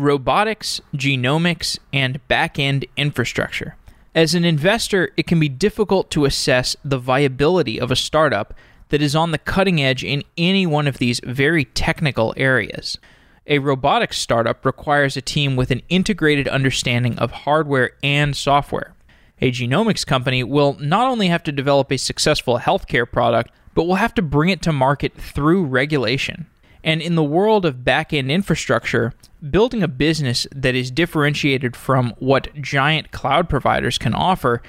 robotics, genomics, and back end infrastructure. As an investor, it can be difficult to assess the viability of a startup that is on the cutting edge in any one of these very technical areas. A robotics startup requires a team with an integrated understanding of hardware and software. A genomics company will not only have to develop a successful healthcare product, but will have to bring it to market through regulation. And in the world of back end infrastructure, building a business that is differentiated from what giant cloud providers can offer,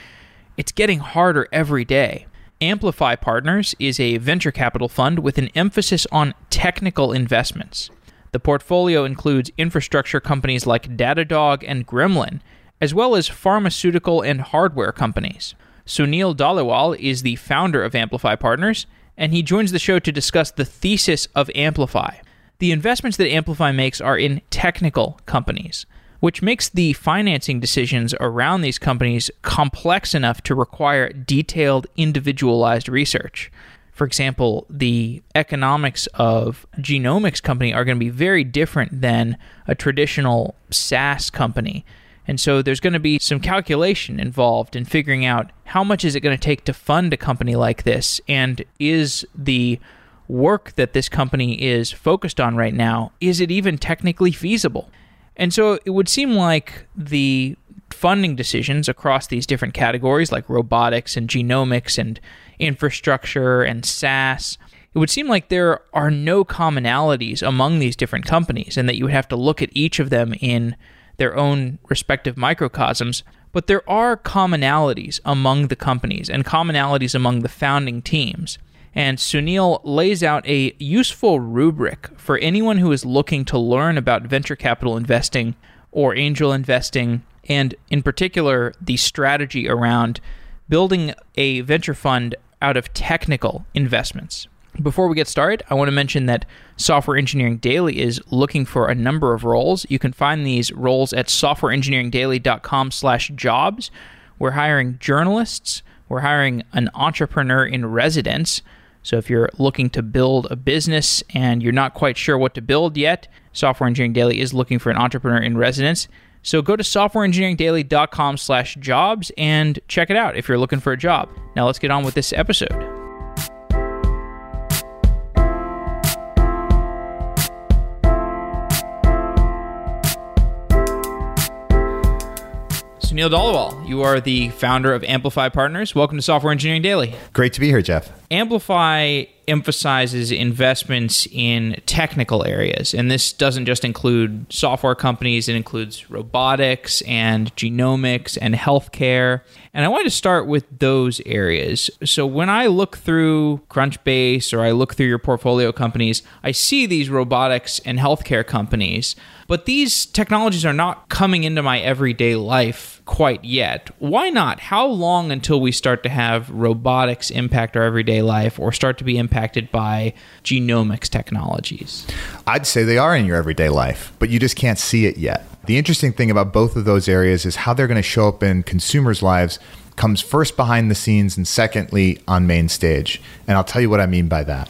it's getting harder every day. Amplify Partners is a venture capital fund with an emphasis on technical investments. The portfolio includes infrastructure companies like Datadog and Gremlin, as well as pharmaceutical and hardware companies. Sunil Dhaliwal is the founder of Amplify Partners, and he joins the show to discuss the thesis of Amplify. The investments that Amplify makes are in technical companies which makes the financing decisions around these companies complex enough to require detailed, individualized research. For example, the economics of genomics company are going to be very different than a traditional SaaS company. And so there's going to be some calculation involved in figuring out how much is it going to take to fund a company like this and is the work that this company is focused on right now is it even technically feasible? And so it would seem like the funding decisions across these different categories, like robotics and genomics and infrastructure and SaaS, it would seem like there are no commonalities among these different companies and that you would have to look at each of them in their own respective microcosms. But there are commonalities among the companies and commonalities among the founding teams. And Sunil lays out a useful rubric for anyone who is looking to learn about venture capital investing or angel investing, and in particular, the strategy around building a venture fund out of technical investments. Before we get started, I want to mention that Software Engineering Daily is looking for a number of roles. You can find these roles at softwareengineeringdaily.com slash jobs. We're hiring journalists, we're hiring an entrepreneur in residence, so if you're looking to build a business and you're not quite sure what to build yet, Software Engineering Daily is looking for an entrepreneur in residence. So go to softwareengineeringdaily.com slash jobs and check it out if you're looking for a job. Now let's get on with this episode. Sunil Dhaliwal, you are the founder of Amplify Partners. Welcome to Software Engineering Daily. Great to be here, Jeff. Amplify emphasizes investments in technical areas. And this doesn't just include software companies, it includes robotics and genomics and healthcare. And I wanted to start with those areas. So when I look through Crunchbase or I look through your portfolio companies, I see these robotics and healthcare companies. But these technologies are not coming into my everyday life quite yet. Why not? How long until we start to have robotics impact our everyday life or start to be impacted by genomics technologies? I'd say they are in your everyday life, but you just can't see it yet. The interesting thing about both of those areas is how they're going to show up in consumers' lives comes first behind the scenes and secondly on main stage. And I'll tell you what I mean by that.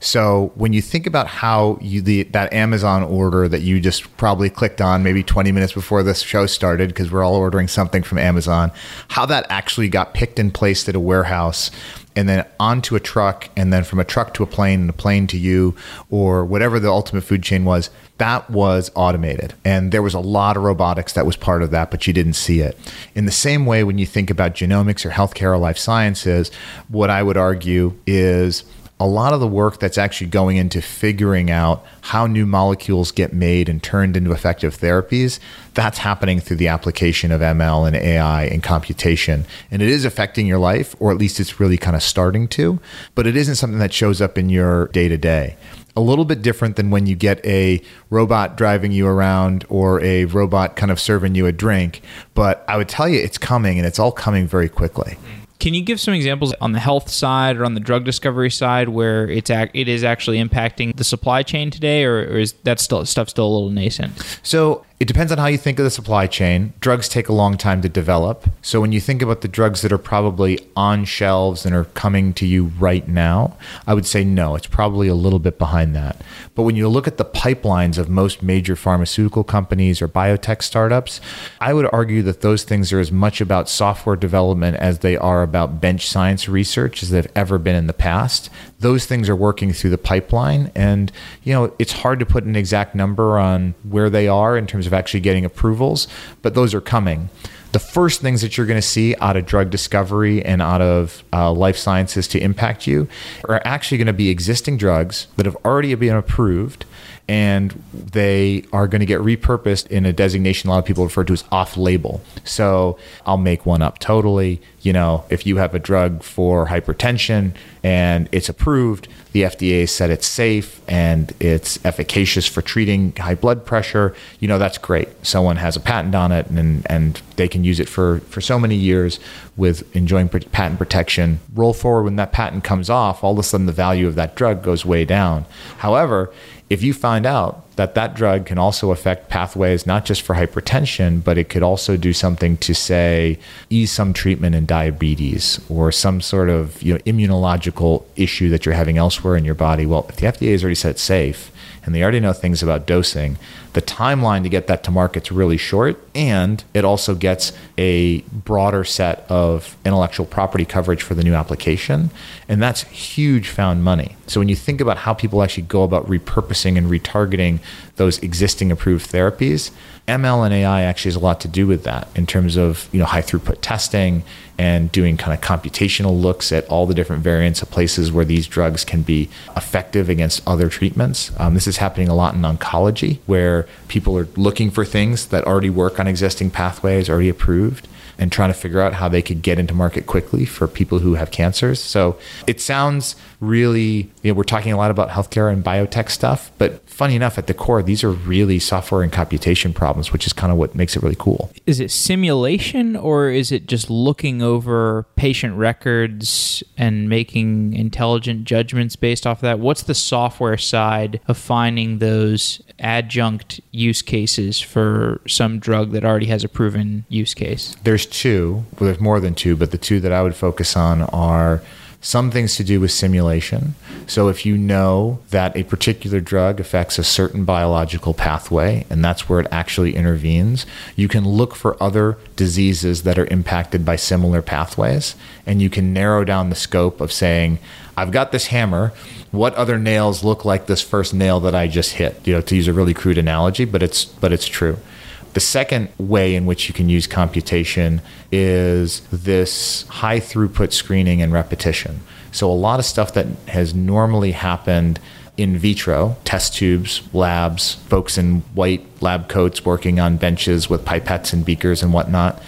So when you think about how you the that Amazon order that you just probably clicked on maybe 20 minutes before this show started because we're all ordering something from Amazon, how that actually got picked and placed at a warehouse and then onto a truck and then from a truck to a plane and a plane to you or whatever the ultimate food chain was that was automated. And there was a lot of robotics that was part of that but you didn't see it. In the same way when you think about genomics or healthcare or life sciences what i would argue is a lot of the work that's actually going into figuring out how new molecules get made and turned into effective therapies, that's happening through the application of ML and AI and computation. And it is affecting your life, or at least it's really kind of starting to, but it isn't something that shows up in your day to day. A little bit different than when you get a robot driving you around or a robot kind of serving you a drink. But I would tell you it's coming and it's all coming very quickly. Can you give some examples on the health side or on the drug discovery side where it's ac- it is actually impacting the supply chain today, or, or is that still stuff still a little nascent? So it depends on how you think of the supply chain. Drugs take a long time to develop. So when you think about the drugs that are probably on shelves and are coming to you right now, I would say no, it's probably a little bit behind that. But when you look at the pipelines of most major pharmaceutical companies or biotech startups, I would argue that those things are as much about software development as they are about bench science research as they've ever been in the past. Those things are working through the pipeline and you know, it's hard to put an exact number on where they are in terms of actually getting approvals, but those are coming. The first things that you're going to see out of drug discovery and out of uh, life sciences to impact you are actually going to be existing drugs that have already been approved and they are going to get repurposed in a designation a lot of people refer to as off label. So I'll make one up totally. You know, if you have a drug for hypertension and it's approved, the FDA said it's safe and it's efficacious for treating high blood pressure, you know, that's great. Someone has a patent on it and, and they can use it for, for so many years with enjoying patent protection. Roll forward when that patent comes off, all of a sudden the value of that drug goes way down. However, if you find out that that drug can also affect pathways not just for hypertension but it could also do something to say ease some treatment in diabetes or some sort of you know immunological issue that you're having elsewhere in your body well if the FDA has already said it's safe and they already know things about dosing. The timeline to get that to market's really short, and it also gets a broader set of intellectual property coverage for the new application, and that's huge found money. So when you think about how people actually go about repurposing and retargeting those existing approved therapies, ML and AI actually has a lot to do with that in terms of you know high throughput testing and doing kind of computational looks at all the different variants of places where these drugs can be effective against other treatments. Um, this is happening a lot in oncology where people are looking for things that already work on existing pathways, already approved and trying to figure out how they could get into market quickly for people who have cancers. So it sounds really, you know, we're talking a lot about healthcare and biotech stuff, but funny enough, at the core, these are really software and computation problems, which is kind of what makes it really cool. Is it simulation or is it just looking over patient records and making intelligent judgments based off of that? What's the software side of finding those adjunct use cases for some drug that already has a proven use case? There's two, well, there's more than two, but the two that I would focus on are some things to do with simulation. So, if you know that a particular drug affects a certain biological pathway, and that's where it actually intervenes, you can look for other diseases that are impacted by similar pathways, and you can narrow down the scope of saying, I've got this hammer. What other nails look like this first nail that I just hit? You know, to use a really crude analogy, but it's but it's true. The second way in which you can use computation is this high throughput screening and repetition. So, a lot of stuff that has normally happened in vitro, test tubes, labs, folks in white lab coats working on benches with pipettes and beakers and whatnot.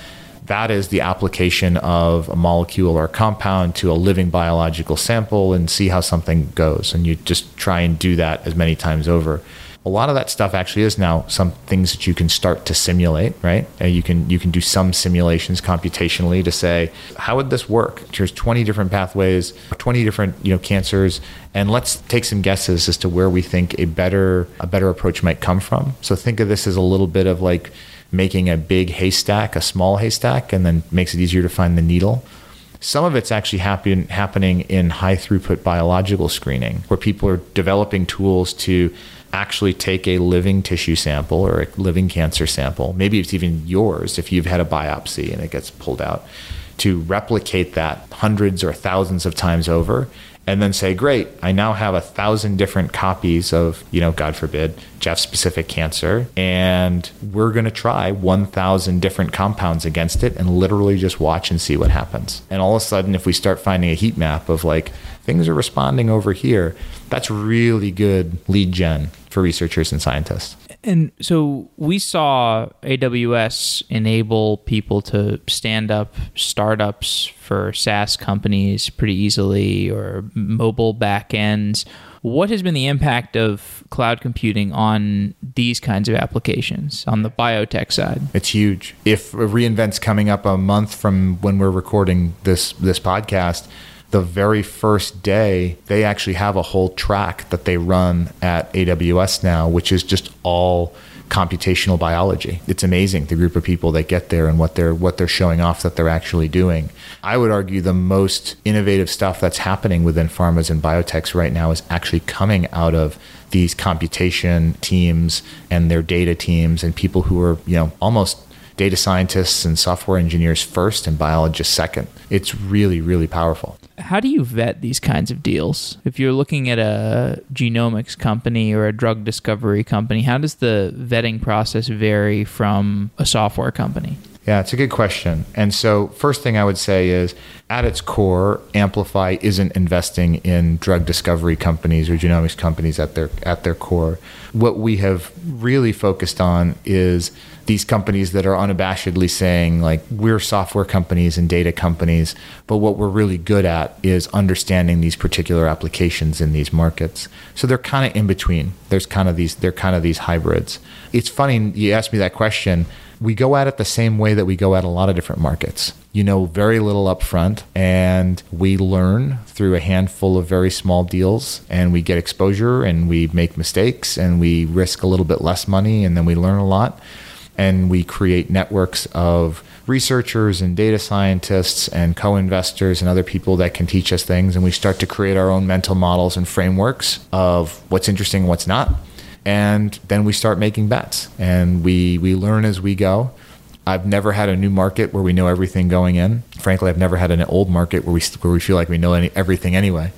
That is the application of a molecule or a compound to a living biological sample and see how something goes. And you just try and do that as many times over a lot of that stuff actually is now some things that you can start to simulate, right? And you can you can do some simulations computationally to say how would this work? There's 20 different pathways, 20 different you know cancers, and let's take some guesses as to where we think a better a better approach might come from. So think of this as a little bit of like making a big haystack a small haystack, and then makes it easier to find the needle. Some of it's actually happen, happening in high throughput biological screening, where people are developing tools to actually take a living tissue sample or a living cancer sample, maybe it's even yours if you've had a biopsy and it gets pulled out, to replicate that hundreds or thousands of times over and then say, great, I now have a thousand different copies of, you know, God forbid, Jeff's specific cancer. And we're going to try 1,000 different compounds against it and literally just watch and see what happens. And all of a sudden, if we start finding a heat map of like, things are responding over here, that's really good lead gen for researchers and scientists. And so we saw AWS enable people to stand up startups for SaaS companies pretty easily or mobile backends. What has been the impact of cloud computing on these kinds of applications on the biotech side? It's huge. If reInvent's coming up a month from when we're recording this this podcast, the very first day, they actually have a whole track that they run at AWS now, which is just all computational biology. It's amazing the group of people that get there and what they're what they're showing off that they're actually doing. I would argue the most innovative stuff that's happening within pharmas and biotechs right now is actually coming out of these computation teams and their data teams and people who are, you know, almost data scientists and software engineers first and biologists second. It's really, really powerful. How do you vet these kinds of deals? If you're looking at a genomics company or a drug discovery company, how does the vetting process vary from a software company? Yeah, it's a good question. And so, first thing I would say is at its core, Amplify isn't investing in drug discovery companies or genomics companies at their at their core. What we have really focused on is these companies that are unabashedly saying like we're software companies and data companies, but what we're really good at is understanding these particular applications in these markets. So they're kind of in between. There's kind of these they're kind of these hybrids. It's funny you asked me that question we go at it the same way that we go at a lot of different markets. You know very little up front, and we learn through a handful of very small deals, and we get exposure, and we make mistakes, and we risk a little bit less money, and then we learn a lot. And we create networks of researchers and data scientists and co investors and other people that can teach us things. And we start to create our own mental models and frameworks of what's interesting and what's not and then we start making bets and we we learn as we go I've never had a new market where we know everything going in. Frankly, I've never had an old market where we where we feel like we know any, everything anyway.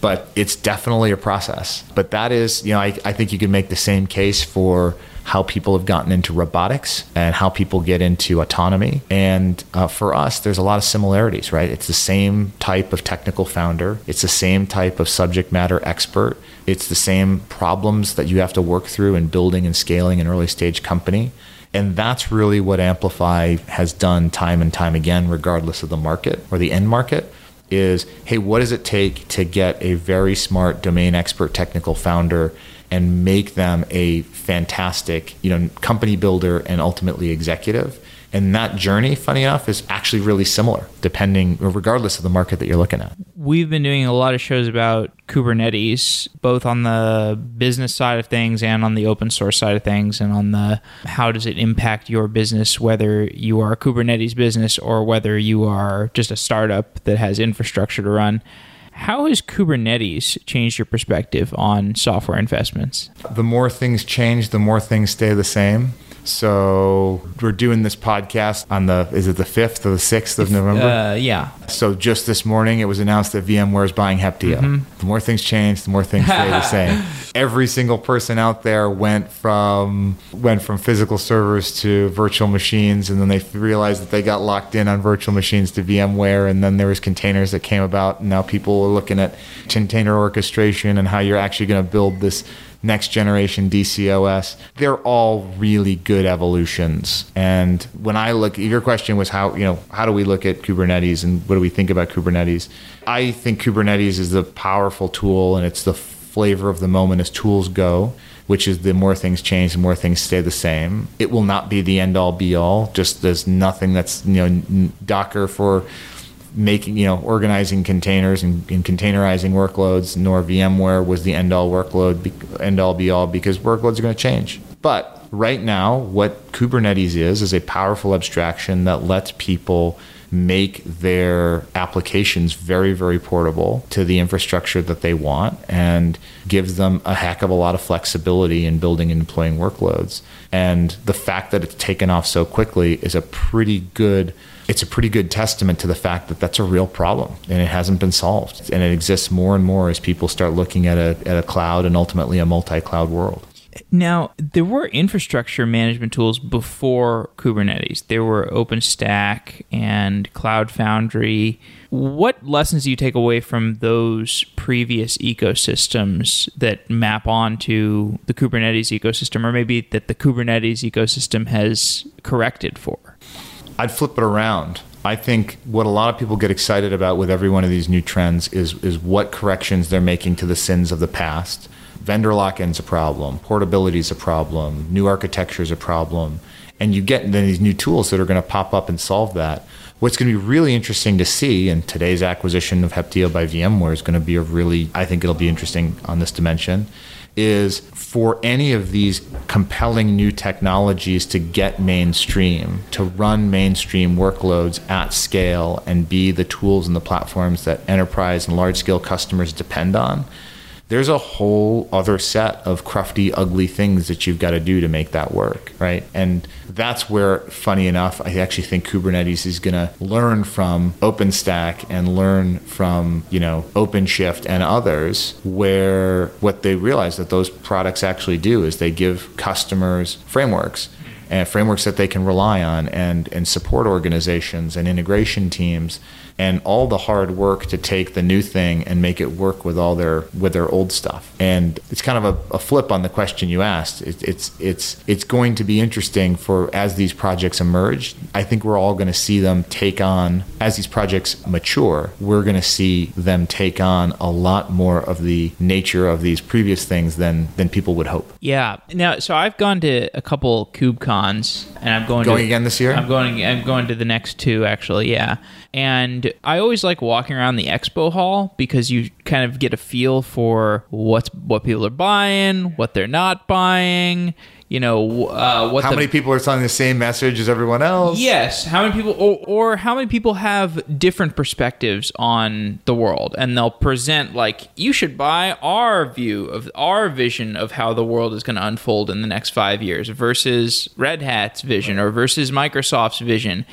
But it's definitely a process. But that is, you know, I, I think you can make the same case for how people have gotten into robotics and how people get into autonomy. And uh, for us, there's a lot of similarities, right? It's the same type of technical founder, it's the same type of subject matter expert, it's the same problems that you have to work through in building and scaling an early stage company. And that's really what Amplify has done time and time again, regardless of the market or the end market is hey, what does it take to get a very smart domain expert technical founder and make them a fantastic, you know, company builder and ultimately executive. And that journey, funny enough, is actually really similar, depending, regardless of the market that you're looking at. We've been doing a lot of shows about Kubernetes, both on the business side of things and on the open source side of things, and on the how does it impact your business, whether you are a Kubernetes business or whether you are just a startup that has infrastructure to run. How has Kubernetes changed your perspective on software investments? The more things change, the more things stay the same. So we're doing this podcast on the is it the fifth or the sixth of November? Uh, yeah. So just this morning, it was announced that VMware is buying Heptio. Mm-hmm. The more things change, the more things stay the same. Every single person out there went from went from physical servers to virtual machines, and then they realized that they got locked in on virtual machines to VMware, and then there was containers that came about. And now people are looking at container orchestration and how you're actually going to build this next generation DCOS. They're all really good evolutions. And when I look, your question was how, you know, how do we look at Kubernetes and what do we think about Kubernetes? I think Kubernetes is a powerful tool and it's the flavor of the moment as tools go which is the more things change, the more things stay the same. It will not be the end all be all. Just there's nothing that's you know Docker for making you know organizing containers and, and, containerizing workloads nor vmware was the end all workload end all be all because workloads are going to change. But right now what kubernetes is is a powerful abstraction that lets people make their applications very very portable to the infrastructure that they want and gives them a heck of a lot of flexibility in building and deploying workloads. And the fact that it's taken off so quickly is a pretty good it's a pretty good testament to the fact that that's a real problem and it hasn't been solved. And it exists more and more as people start looking at a, at a cloud and ultimately a multi cloud world. Now, there were infrastructure management tools before Kubernetes. There were OpenStack and Cloud Foundry. What lessons do you take away from those previous ecosystems that map onto the Kubernetes ecosystem, or maybe that the Kubernetes ecosystem has corrected for? I'd flip it around. I think what a lot of people get excited about with every one of these new trends is is what corrections they're making to the sins of the past. Vendor lock-in's a problem, portability is a problem, new architecture is a problem, and you get then these new tools that are going to pop up and solve that. What's going to be really interesting to see, and today's acquisition of Heptio by VMware is going to be a really, I think it'll be interesting on this dimension, is for any of these compelling new technologies to get mainstream, to run mainstream workloads at scale and be the tools and the platforms that enterprise and large scale customers depend on there's a whole other set of crufty, ugly things that you've got to do to make that work, right? And that's where, funny enough, I actually think Kubernetes is going to learn from OpenStack and learn from, you know, OpenShift and others, where what they realize that those products actually do is they give customers frameworks and frameworks that they can rely on and, and support organizations and integration teams and all the hard work to take the new thing and make it work with all their with their old stuff. And it's kind of a, a flip on the question you asked. It, it's it's it's going to be interesting for as these projects emerge. I think we're all going to see them take on as these projects mature. We're going to see them take on a lot more of the nature of these previous things than than people would hope. Yeah. Now, so I've gone to a couple KubeCons, and I'm going going to, again this year. I'm going. I'm going to the next two actually. Yeah, and I always like walking around the expo hall because you kind of get a feel for what's what people are buying, what they're not buying. You know, uh, what how the, many people are selling the same message as everyone else? Yes, how many people, or, or how many people have different perspectives on the world, and they'll present like you should buy our view of our vision of how the world is going to unfold in the next five years versus Red Hat's vision or versus Microsoft's vision.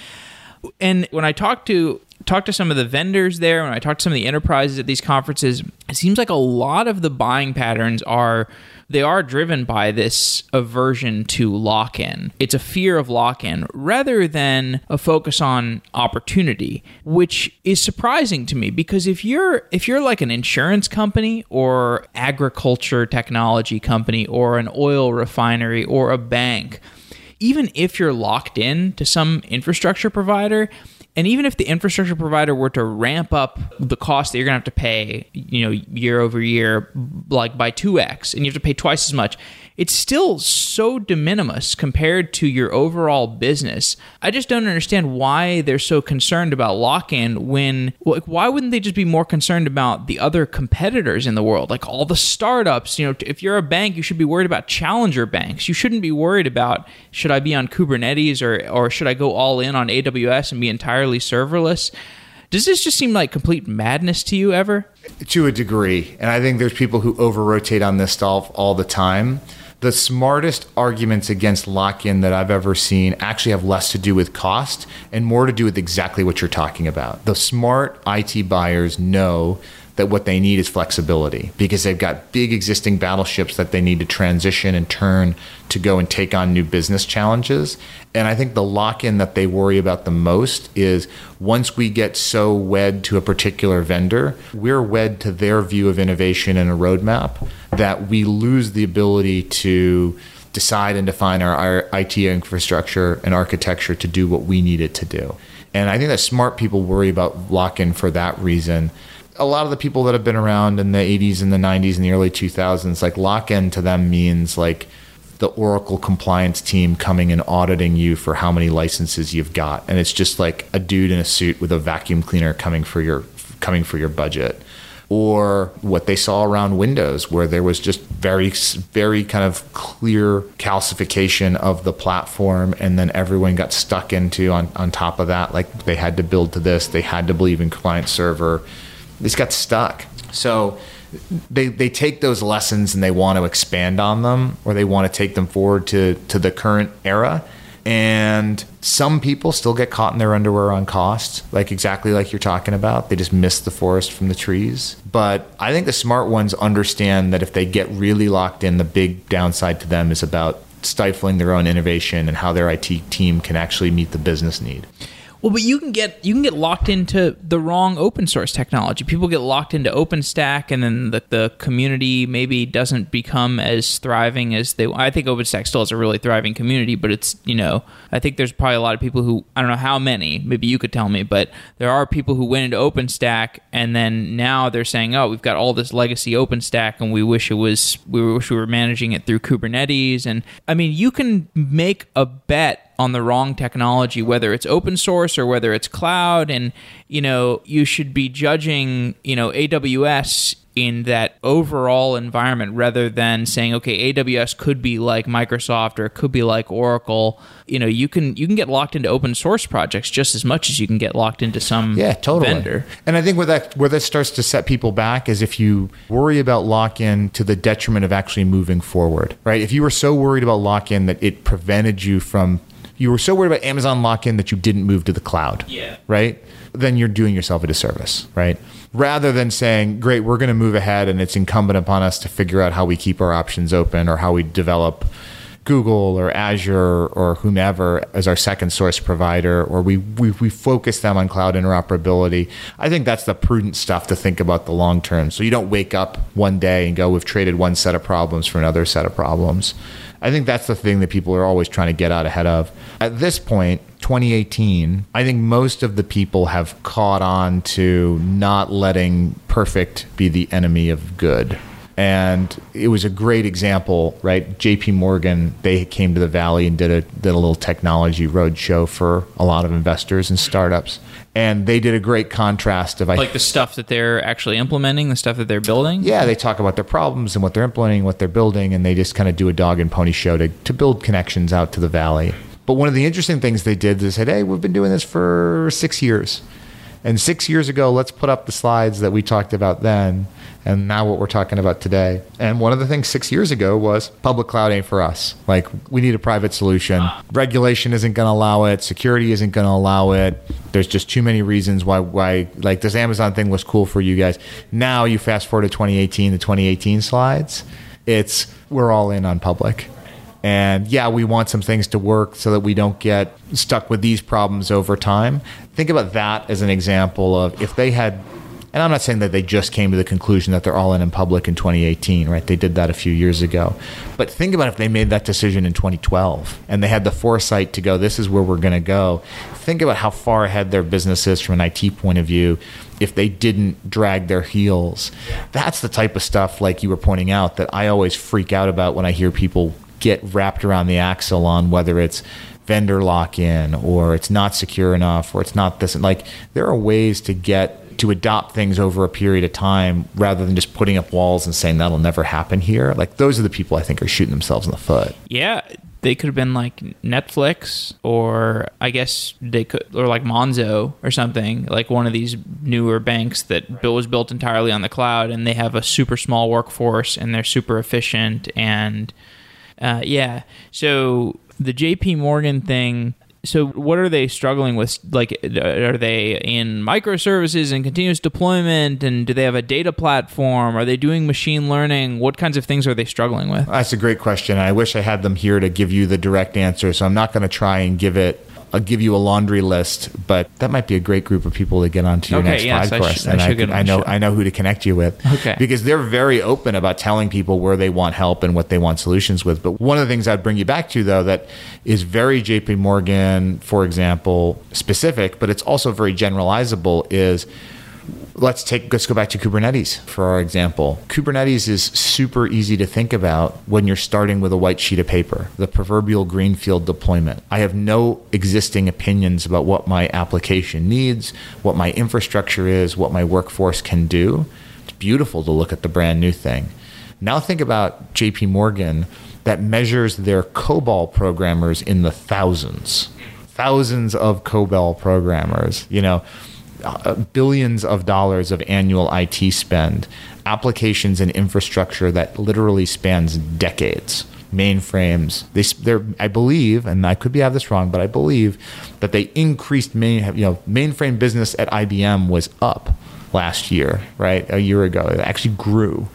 And when I talk to talk to some of the vendors there, when I talk to some of the enterprises at these conferences, it seems like a lot of the buying patterns are they are driven by this aversion to lock in. It's a fear of lock in rather than a focus on opportunity, which is surprising to me because if you're if you're like an insurance company or agriculture technology company or an oil refinery or a bank, even if you're locked in to some infrastructure provider, and even if the infrastructure provider were to ramp up the cost that you're going to have to pay, you know, year over year, like by 2x, and you have to pay twice as much, it's still so de minimis compared to your overall business. I just don't understand why they're so concerned about lock in when, like, why wouldn't they just be more concerned about the other competitors in the world? Like all the startups, you know, if you're a bank, you should be worried about challenger banks. You shouldn't be worried about should I be on Kubernetes or, or should I go all in on AWS and be entirely serverless? Does this just seem like complete madness to you ever? To a degree. And I think there's people who over rotate on this stuff all the time the smartest arguments against lock in that I've ever seen actually have less to do with cost and more to do with exactly what you're talking about. The smart IT buyers know that what they need is flexibility because they've got big existing battleships that they need to transition and turn to go and take on new business challenges. And I think the lock in that they worry about the most is once we get so wed to a particular vendor, we're wed to their view of innovation and a roadmap that we lose the ability to decide and define our, IT infrastructure and architecture to do what we need it to do. And I think that smart people worry about lock in for that reason a lot of the people that have been around in the 80s and the 90s and the early 2000s, like lock in to them means like the Oracle compliance team coming and auditing you for how many licenses you've got, and it's just like a dude in a suit with a vacuum cleaner coming for your coming for your budget. Or what they saw around Windows, where there was just very, very kind of clear calcification of the platform, and then everyone got stuck into on, on top of that. Like they had to build to this, they had to believe in client server this got stuck. So they they take those lessons and they want to expand on them or they want to take them forward to to the current era. And some people still get caught in their underwear on cost, like exactly like you're talking about. They just miss the forest from the trees. But I think the smart ones understand that if they get really locked in, the big downside to them is about stifling their own innovation and how their IT team can actually meet the business need. Well, but you can get you can get locked into the wrong open source technology. People get locked into OpenStack, and then the, the community maybe doesn't become as thriving as they. I think OpenStack still is a really thriving community, but it's you know I think there's probably a lot of people who I don't know how many. Maybe you could tell me, but there are people who went into OpenStack, and then now they're saying, oh, we've got all this legacy OpenStack, and we wish it was we wish we were managing it through Kubernetes. And I mean, you can make a bet on the wrong technology, whether it's open source or whether it's cloud. And, you know, you should be judging, you know, AWS in that overall environment rather than saying okay AWS could be like Microsoft or it could be like Oracle you know you can you can get locked into open source projects just as much as you can get locked into some yeah, totally. vendor And I think where that where that starts to set people back is if you worry about lock in to the detriment of actually moving forward, right? If you were so worried about lock in that it prevented you from you were so worried about Amazon lock in that you didn't move to the cloud. Yeah. Right? Then you're doing yourself a disservice, right? Rather than saying, great, we're going to move ahead and it's incumbent upon us to figure out how we keep our options open or how we develop Google or Azure or whomever as our second source provider, or we, we, we focus them on cloud interoperability. I think that's the prudent stuff to think about the long term. So you don't wake up one day and go, we've traded one set of problems for another set of problems. I think that's the thing that people are always trying to get out ahead of. At this point, 2018, I think most of the people have caught on to not letting perfect be the enemy of good and it was a great example, right? J.P. Morgan they came to the Valley and did a did a little technology roadshow for a lot of investors and startups, and they did a great contrast of I like the stuff that they're actually implementing, the stuff that they're building. yeah, they talk about their problems and what they're implementing, what they're building, and they just kind of do a dog and pony show to to build connections out to the Valley. But one of the interesting things they did is they said, "Hey, we've been doing this for six years." And six years ago, let's put up the slides that we talked about then, and now what we're talking about today. And one of the things six years ago was public cloud ain't for us. Like, we need a private solution. Regulation isn't going to allow it, security isn't going to allow it. There's just too many reasons why, why, like, this Amazon thing was cool for you guys. Now you fast forward to 2018, the 2018 slides, it's we're all in on public. And yeah, we want some things to work so that we don't get stuck with these problems over time. Think about that as an example of if they had, and I'm not saying that they just came to the conclusion that they're all in in public in 2018, right? They did that a few years ago. But think about if they made that decision in 2012 and they had the foresight to go, this is where we're going to go. Think about how far ahead their business is from an IT point of view if they didn't drag their heels. That's the type of stuff, like you were pointing out, that I always freak out about when I hear people get wrapped around the axle on whether it's vendor lock in or it's not secure enough or it's not this like there are ways to get to adopt things over a period of time rather than just putting up walls and saying that'll never happen here. Like those are the people i think are shooting themselves in the foot. Yeah, they could have been like Netflix, or I guess they could, or like Monzo or something, like one of these newer banks that built, was built entirely on the cloud, and they have a super small workforce and they're super efficient, and uh, yeah. So the J.P. Morgan thing. So what are they struggling with? Like, are they in microservices and continuous deployment, and do they have a data platform? Are they doing machine learning? What kinds of things are they struggling with? that's a great question i wish i had them here to give you the direct answer so i'm not going to try and give it I'll give you a laundry list, but that might be a great group of people to get onto your Okay, next yes, I podcast. should- I and I, should can- I know. I know who to connect you with. Okay. Because they're very open about telling people where they want help and what they want solutions with. But one of the things I'd bring you back to though that is very JP Morgan, for example, specific, but it's also very generalizable is let's take let's go back to kubernetes for our example. Kubernetes is super easy to think about when you're starting with a white sheet of paper the proverbial greenfield deployment. I have no existing opinions about what my application needs what my infrastructure is what my workforce can do. It's beautiful to look at the brand new thing. Now think about jp morgan that measures their cobol programmers in the thousands. Thousands of cobol programmers you know Uh, billions of dollars of annual IT spend, applications and infrastructure that literally spans decades. Mainframes, they, they're, I believe, and I could be have this wrong, but I believe that they increased main, you know, mainframe business at IBM was up last year, right? A year ago, it actually grew.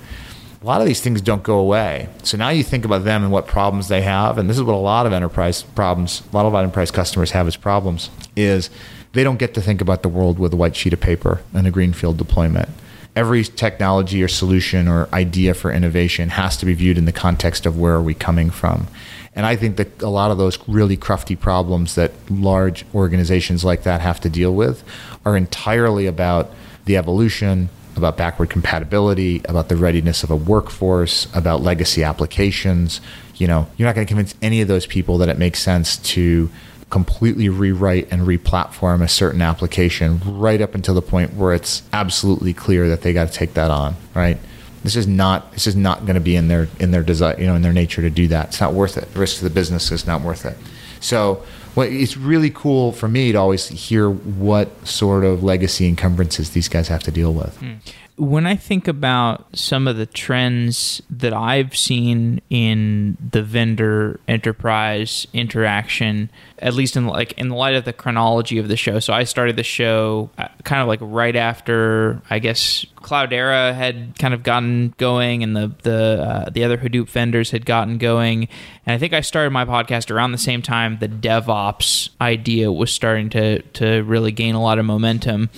A lot of these things don't go away. So now you think about them and what problems they have, and this is what a lot of enterprise problems, a lot of enterprise customers have as problems, is they don't get to think about the world with a white sheet of paper and a greenfield deployment. Every technology or solution or idea for innovation has to be viewed in the context of where are we coming from. And I think that a lot of those really crufty problems that large organizations like that have to deal with are entirely about the evolution, about backward compatibility, about the readiness of a workforce, about legacy applications. You know, you're not going to convince any of those people that it makes sense to completely rewrite and replatform a certain application right up until the point where it's absolutely clear that they got to take that on, right? This is not this is not going to be in their in their desire you know in their nature to do that. It's not worth it. The risk to the business is not worth it. So well, it's really cool for me to always hear what sort of legacy encumbrances these guys have to deal with. Mm when I think about some of the trends that I've seen in the vendor enterprise interaction, at least in like in the light of the chronology of the show. So I started the show uh, kind of like right after I guess Cloudera had kind of gotten going, and the the uh, the other Hadoop vendors had gotten going. And I think I started my podcast around the same time the DevOps idea was starting to to really gain a lot of momentum.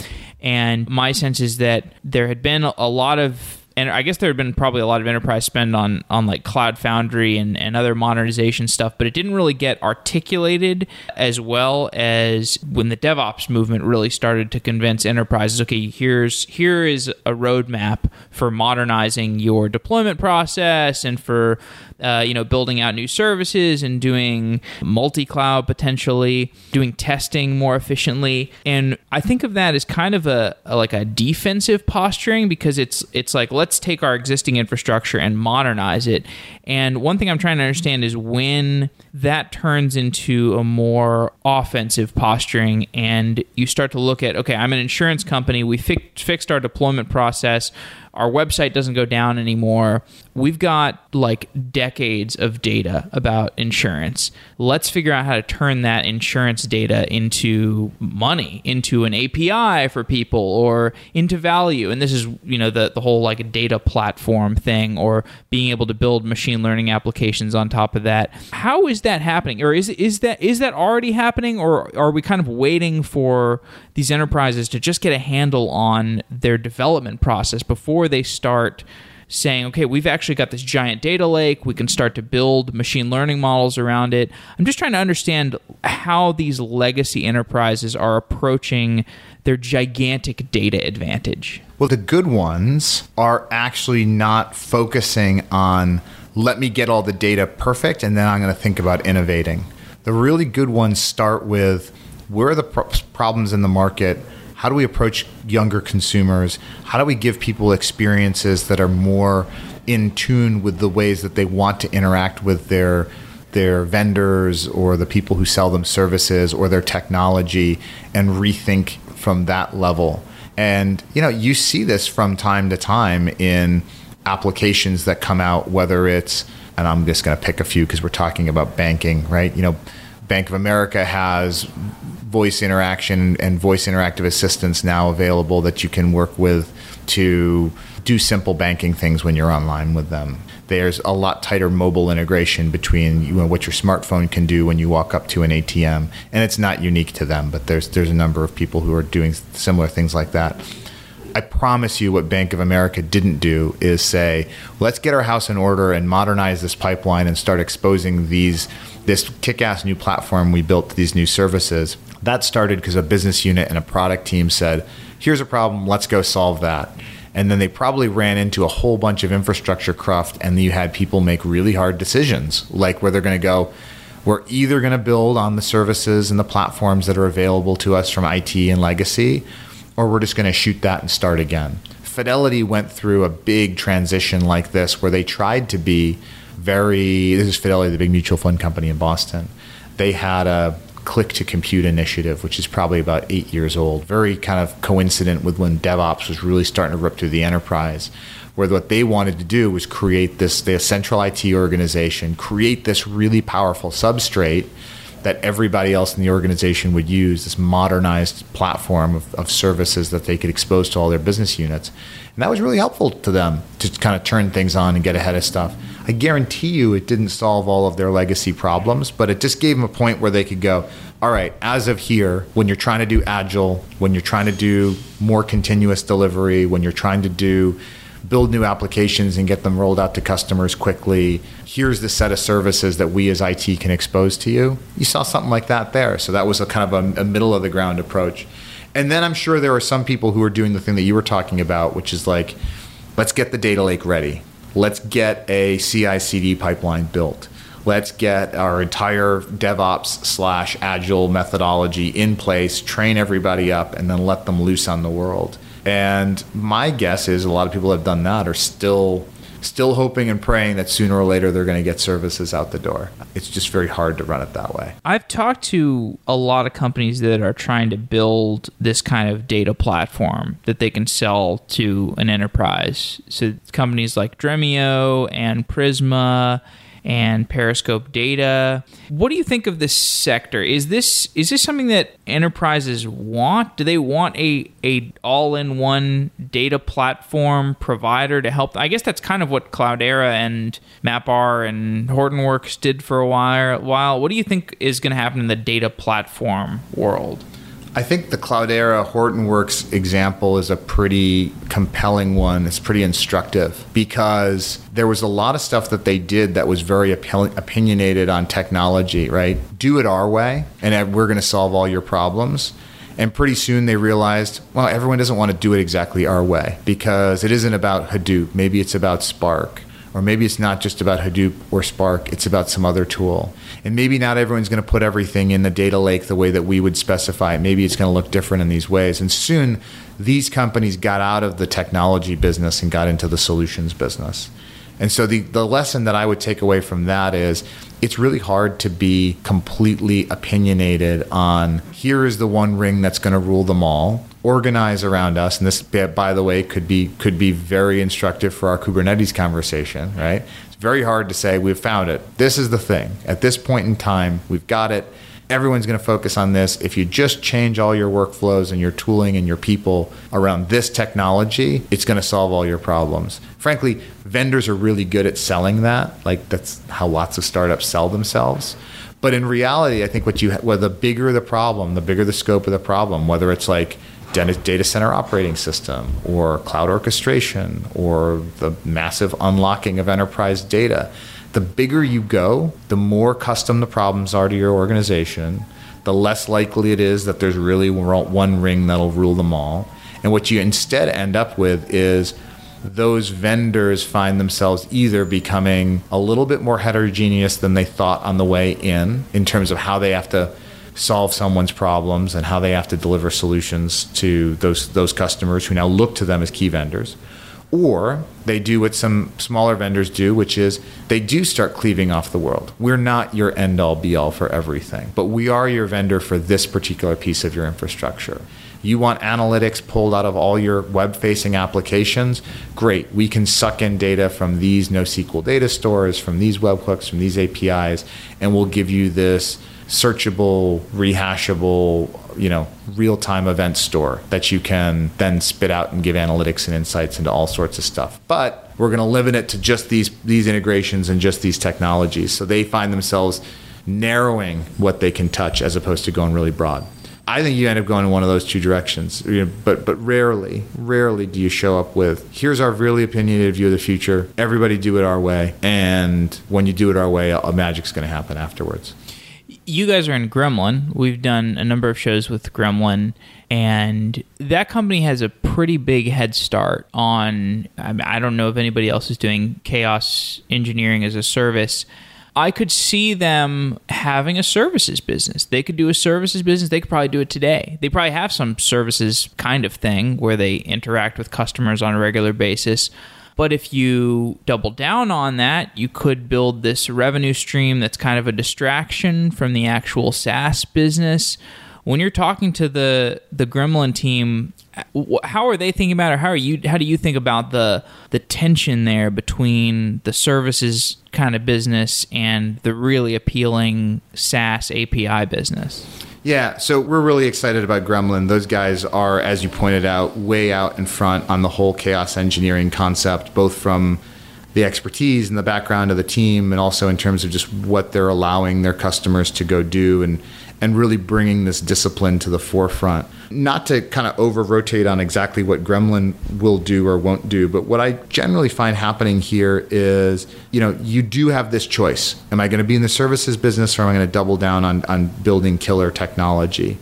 And my sense is that there had been a lot of and I guess there had been probably a lot of enterprise spend on on like Cloud Foundry and, and other modernization stuff, but it didn't really get articulated as well as when the DevOps movement really started to convince enterprises, okay, here's here is a roadmap for modernizing your deployment process and for uh, you know, building out new services and doing multi-cloud potentially, doing testing more efficiently. And I think of that as kind of a, a like a defensive posturing because it's it's like let's take our existing infrastructure and modernize it. And one thing I'm trying to understand is when that turns into a more offensive posturing and you start to look at okay, I'm an insurance company, we fi- fixed our deployment process our website doesn't go down anymore. We've got like decades of data about insurance. Let's figure out how to turn that insurance data into money, into an API for people or into value. And this is, you know, the, the whole like data platform thing or being able to build machine learning applications on top of that. How is that happening? Or is is that is that already happening or are we kind of waiting for these enterprises to just get a handle on their development process before they start saying, okay, we've actually got this giant data lake. We can start to build machine learning models around it. I'm just trying to understand how these legacy enterprises are approaching their gigantic data advantage. Well, the good ones are actually not focusing on let me get all the data perfect and then I'm going to think about innovating. The really good ones start with where are the pro- problems in the market? How do we approach younger consumers? How do we give people experiences that are more in tune with the ways that they want to interact with their their vendors or the people who sell them services or their technology and rethink from that level. And you know, you see this from time to time in applications that come out whether it's and I'm just going to pick a few because we're talking about banking, right? You know, Bank of America has voice interaction and voice interactive assistants now available that you can work with to do simple banking things when you're online with them. There's a lot tighter mobile integration between you what your smartphone can do when you walk up to an ATM, and it's not unique to them, but there's there's a number of people who are doing similar things like that. I promise you, what Bank of America didn't do is say, let's get our house in order and modernize this pipeline and start exposing these this kick-ass new platform we built to these new services that started because a business unit and a product team said, here's a problem, let's go solve that. And then they probably ran into a whole bunch of infrastructure cruft, and you had people make really hard decisions, like where they're going to go, we're either going to build on the services and the platforms that are available to us from IT and legacy, or we're just going to shoot that and start again. Fidelity went through a big transition like this where they tried to be very, this is Fidelity, the big mutual fund company in Boston. They had a click to compute initiative, which is probably about eight years old, very kind of coincident with when DevOps was really starting to rip through the enterprise. Where what they wanted to do was create this the central IT organization, create this really powerful substrate that everybody else in the organization would use, this modernized platform of, of services that they could expose to all their business units. And that was really helpful to them to kind of turn things on and get ahead of stuff. I guarantee you it didn't solve all of their legacy problems, but it just gave them a point where they could go, all right, as of here, when you're trying to do agile, when you're trying to do more continuous delivery, when you're trying to do build new applications and get them rolled out to customers quickly, here's the set of services that we as IT can expose to you. You saw something like that there. So that was a kind of a, a middle of the ground approach. And then I'm sure there are some people who are doing the thing that you were talking about, which is like, let's get the data lake ready let's get a CI CD pipeline built. Let's get our entire DevOps slash agile methodology in place, train everybody up, and then let them loose on the world. And my guess is a lot of people that have done that are still still hoping and praying that sooner or later they're going to get services out the door. It's just very hard to run it that way. I've talked to a lot of companies that are trying to build this kind of data platform that they can sell to an enterprise. So companies like Dremio and Prisma and Periscope data. What do you think of this sector? Is this is this something that enterprises want? Do they want a a all-in-one data platform provider to help? I guess that's kind of what Cloudera and MapR and Hortonworks did for a while. While what do you think is going to happen in the data platform world? I think the Cloudera Hortonworks example is a pretty compelling one. It's pretty instructive because there was a lot of stuff that they did that was very opinionated on technology, right? Do it our way, and we're going to solve all your problems. And pretty soon they realized, well, everyone doesn't want to do it exactly our way because it isn't about Hadoop. Maybe it's about Spark or maybe it's not just about Hadoop or Spark, it's about some other tool. And maybe not everyone's going to put everything in the data lake the way that we would specify. Maybe it's going to look different in these ways. And soon these companies got out of the technology business and got into the solutions business. And so the, the lesson that I would take away from that is it's really hard to be completely opinionated on here is the one ring that's going to rule them all organize around us and this by the way could be could be very instructive for our kubernetes conversation right very hard to say we've found it. This is the thing. At this point in time we've got it. Everyone's going to focus on this. If you just change all your workflows and your tooling and your people around this technology it's going to solve all your problems. Frankly vendors are really good at selling that. Like that's how lots of startups sell themselves. But in reality i think what you well the bigger the problem the bigger the scope of the problem whether it's like data center operating system or cloud orchestration or the massive unlocking of enterprise data. The bigger you go, the more custom the problems are to your organization, the less likely it is that there's really one ring that'll rule them all. And what you instead end up with is those vendors find themselves either becoming a little bit more heterogeneous than they thought on the way in, in terms of how they have to solve someone's problems and how they have to deliver solutions to those those customers who now look to them as key vendors. Or they do what some smaller vendors do which is they do start cleaving off the world. We're not your end all be all for everything but we are your vendor for this particular piece of your infrastructure. You want analytics pulled out of all your web facing applications? Great. We can suck in data from these NoSQL data stores from these webhooks from these APIs and we'll give you this searchable, rehashable, you know, real-time event store that you can then spit out and give analytics and insights into all sorts of stuff. But we're going to limit it to just these these integrations and just these technologies. So they find themselves narrowing what they can touch as opposed to going really broad. I think you end up going in one of those two directions. But but rarely, rarely do you show up with here's our really opinionated view of the future. Everybody do it our way, and when you do it our way, a magic's going to happen afterwards you guys are in Gremlin. We've done a number of shows with Gremlin, and that company has a pretty big head start on. I, don't know if anybody else is doing chaos engineering as a service. I could see them having a services business. They could do a services business. They could probably do it today. They probably have some services kind of thing where they interact with customers on a regular basis. But if you double down on that, you could build this revenue stream that's kind of a distraction from the actual SaaS business. When you're talking to the the Gremlin team, how are they thinking about it? How are you? How do you think about the the tension there between the services kind of business and the really appealing SaaS API business? Yeah, so we're really excited about Gremlin. Those guys are, as you pointed out, way out in front on the whole chaos engineering concept, both from the expertise and the background of the team, and also in terms of just what they're allowing their customers to go do and and really bringing this discipline to the forefront. Not to kind of over rotate on exactly what Gremlin will do or won't do, but what I generally find happening here is, you know, you do have this choice. Am I going to be in the services business or am I going to double down on, on building killer technology?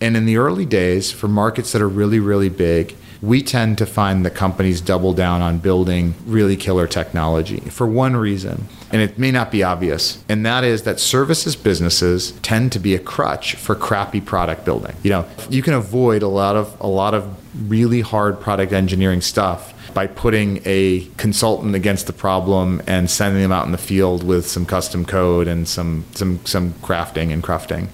And in the early days, for markets that are really, really big, we tend to find that companies double down on building really killer technology for one reason, and it may not be obvious, and that is that services businesses tend to be a crutch for crappy product building. You know, you can avoid a lot of a lot of really hard product engineering stuff by putting a consultant against the problem and sending them out in the field with some custom code and some some some crafting and crafting.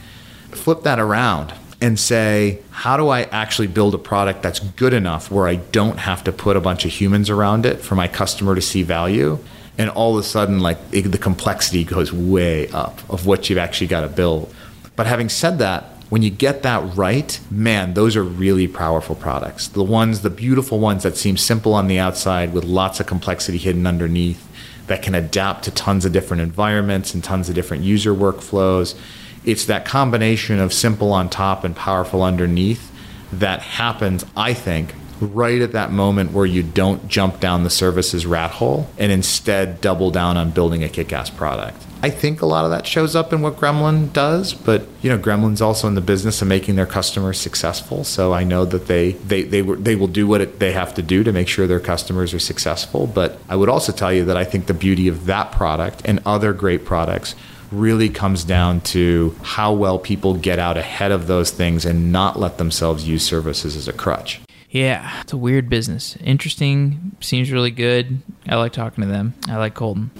Flip that around and say, how do I actually build a product that's good enough where I don't have to put a bunch of humans around it for my customer to see value? And all of a sudden, like it, the complexity goes way up of what you've actually got to build. But having said that, when you get that right, man, those are really powerful products. The ones, the beautiful ones that seem simple on the outside with lots of complexity hidden underneath that can adapt to tons of different environments and tons of different user workflows it's that combination of simple on top and powerful underneath that happens, I think, right at that moment where you don't jump down the services rat hole and instead double down on building a kick-ass product. I think a lot of that shows up in what Gremlin does, but you know, Gremlin's also in the business of making their customers successful. So I know that they they they, they will do what it, they have to do to make sure their customers are successful. But I would also tell you that I think the beauty of that product and other great products really comes down to how well people get out ahead of those things and not let themselves use services as a crutch. Yeah, it's a weird business. Interesting, seems really good. I like talking to them. I like Kolton.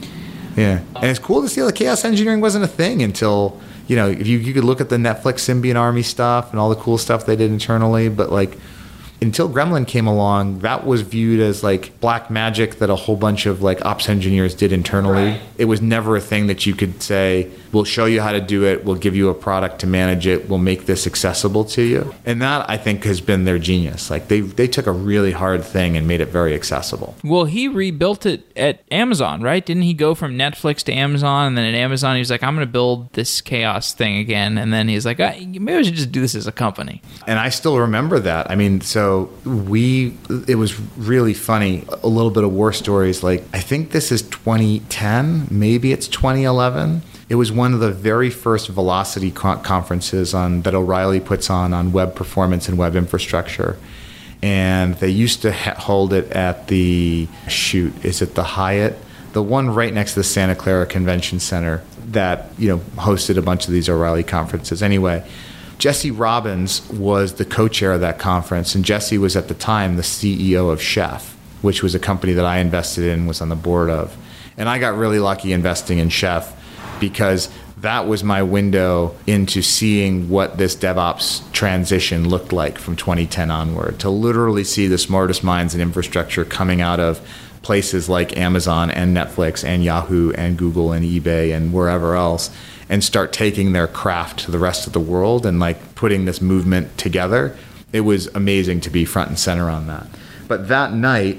Yeah, and it's cool to see how the chaos engineering wasn't a thing until you know if you, you could look at the Netflix Simian Army stuff and all the cool stuff they did internally, but like until Gremlin came along, that was viewed as like black magic that a whole bunch of like ops engineers did internally. Right. It was never a thing that you could say, we'll show you how to do it, we'll give you a product to manage it, we'll make this accessible to you. And that I think has been their genius. Like they they took a really hard thing and made it very accessible. Well, he rebuilt it at Amazon, right? Didn't he go from Netflix to Amazon and then at Amazon he was like, I'm going to build this chaos thing again and then he's like, maybe I should just do this as a company. And I still remember that. I mean, so we it was really funny a little bit of war stories like i think this is 2010 maybe it's 2011 it was one of the very first velocity conferences on that o'reilly puts on on web performance and web infrastructure. And they used to ha- hold it at the shoot is it the hyatt? The one right next to the santa clara convention center that you know hosted a bunch of these o'reilly conferences. Anyway Jesse Robbins was the co chair of that conference, and Jesse was at the time the CEO of Chef, which was a company that I invested in, was on the board of. And I got really lucky investing in Chef because that was my window into seeing what this DevOps transition looked like from 2010 onward. To literally see the smartest minds in infrastructure coming out of places like Amazon and Netflix and Yahoo and Google and eBay and wherever else and start taking their craft to the rest of the world and like putting this movement together. It was amazing to be front and center on that. But that night,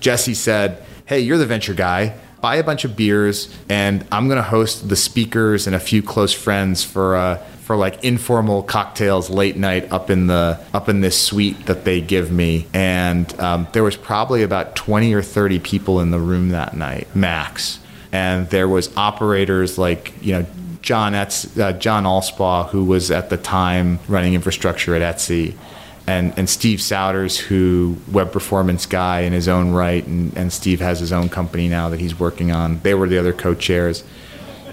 Jesse said, Hey, you're the venture guy. Buy a bunch of beers, and I'm going to host the speakers and a few close friends for uh, for like informal cocktails late night up in the up in this suite that they give me. And um, there was probably about 20 or 30 people in the room that night, max. And there was operators like you know John Etz, uh, John Allspaw, who was at the time running infrastructure at Etsy, and and Steve Souders, who web performance guy in his own right, and, and Steve has his own company now that he's working on. They were the other co-chairs.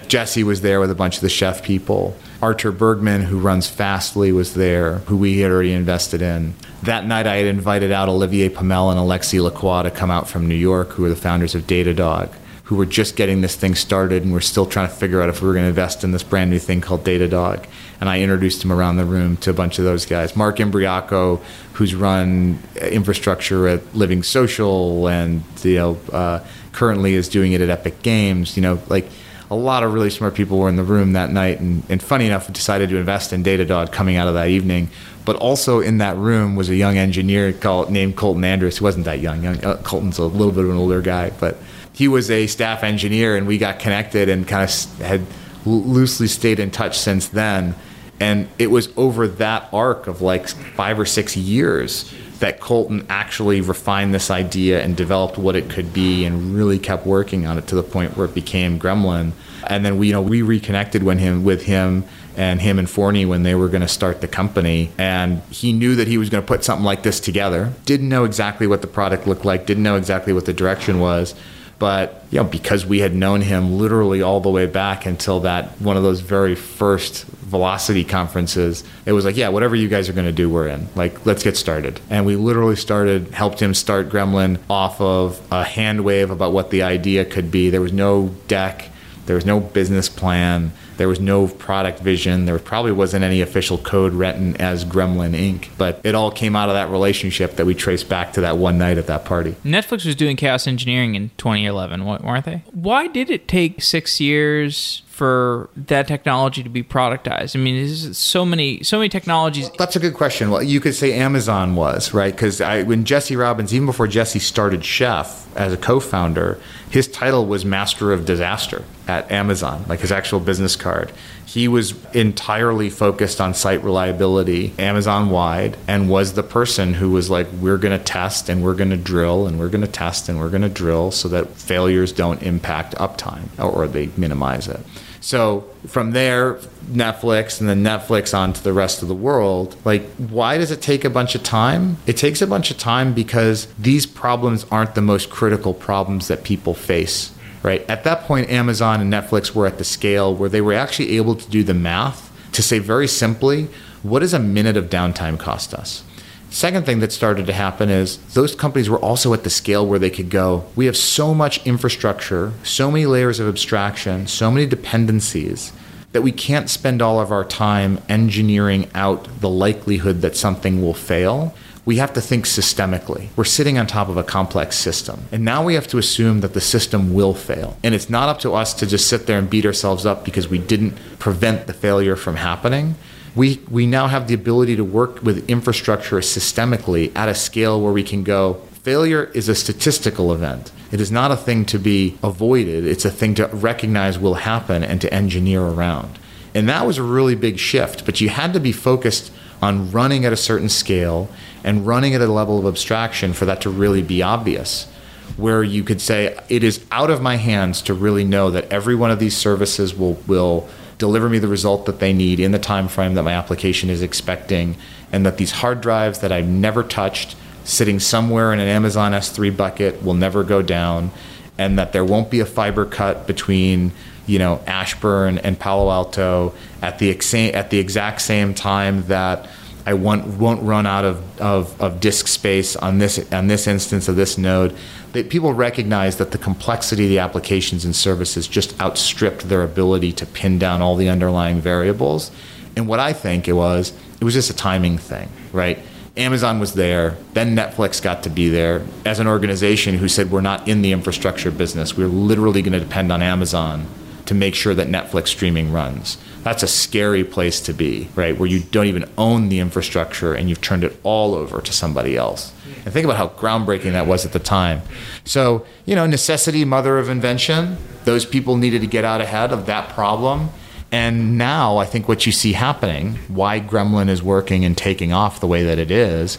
Jesse was there with a bunch of the chef people. Artur Bergman, who runs Fastly, was there, who we had already invested in. That night, I had invited out Olivier Pomel and Alexis Lê-Quôc to come out from New York, who are the founders of Datadog who were just getting this thing started and we're still trying to figure out if we were going to invest in this brand new thing called Datadog. And I introduced him around the room to a bunch of those guys. Mark Imbriaco, who's run infrastructure at Living Social and you know uh, currently is doing it at Epic Games. You know, like a lot of really smart people were in the room that night, and, and funny enough, decided to invest in Datadog coming out of that evening. But also in that room was a young engineer called named Kolton Andrus. He wasn't that young. young uh, Kolton's a little bit of an older guy, but he was a staff engineer, and we got connected and kind of had loosely stayed in touch since then. And it was over that arc of like five or six years that Kolton actually refined this idea and developed what it could be and really kept working on it to the point where it became Gremlin. And then we, you know, we reconnected when him with him and him and Forney when they were going to start the company. And he knew that he was going to put something like this together. Didn't know exactly what the product looked like, didn't know exactly what the direction was. But you know, because we had known him literally all the way back until that one of those very first velocity conferences, it was like, yeah, whatever you guys are going to do, we're in. Like, let's get started. And we literally started, helped him start Gremlin off of a hand wave about what the idea could be. There was no deck, there was no business plan. There was no product vision. There probably wasn't any official code written as Gremlin Inc. But it all came out of that relationship that we traced back to that one night at that party. Netflix was doing chaos engineering in 2011, weren't they? Why did it take six years for that technology to be productized? I mean, there's so many, so many technologies. That's a good question. Well, you could say Amazon was right because when Jesse Robbins, even before Jesse started Chef as a co-founder, his title was Master of Disaster at Amazon, like his actual business card. He was entirely focused on site reliability, Amazon wide, and was the person who was like, we're going to test and we're going to drill and we're going to test and we're going to drill so that failures don't impact uptime or they minimize it. So from there, Netflix and then Netflix on to the rest of the world. Like, why does it take a bunch of time? It takes a bunch of time because these problems aren't the most critical problems that people face. Right. At that point, Amazon and Netflix were at the scale where they were actually able to do the math to say very simply, what does a minute of downtime cost us? Second thing that started to happen is those companies were also at the scale where they could go, we have so much infrastructure, so many layers of abstraction, so many dependencies that we can't spend all of our time engineering out the likelihood that something will fail. We have to think systemically. We're sitting on top of a complex system. And now we have to assume that the system will fail. And it's not up to us to just sit there and beat ourselves up because we didn't prevent the failure from happening we, we now have the ability to work with infrastructure systemically at a scale where we can go failure is a statistical event. It is not a thing to be avoided, it's a thing to recognize will happen and to engineer around. And that was a really big shift, but you had to be focused on running at a certain scale and running at a level of abstraction for that to really be obvious. Where you could say, it is out of my hands to really know that every one of these services will, will deliver me the result that they need in the time frame that my application is expecting and that these hard drives that I've never touched sitting somewhere in an Amazon S3 bucket will never go down and that there won't be a fiber cut between you know Ashburn and Palo Alto at the exa- at the exact same time that I won't, won't run out of, of, of disk space on this on this instance of this node that people recognize that the complexity of the applications and services just outstripped their ability to pin down all the underlying variables. And what I think it was, it was just a timing thing, right? Amazon was there, then Netflix got to be there as an organization who said, We're not in the infrastructure business. We're literally going to depend on Amazon to make sure that Netflix streaming runs. That's a scary place to be, right? Where you don't even own the infrastructure and you've turned it all over to somebody else. And think about how groundbreaking that was at the time. So, you know, necessity, mother of invention. Those people needed to get out ahead of that problem. And now I think what you see happening, why Gremlin is working and taking off the way that it is,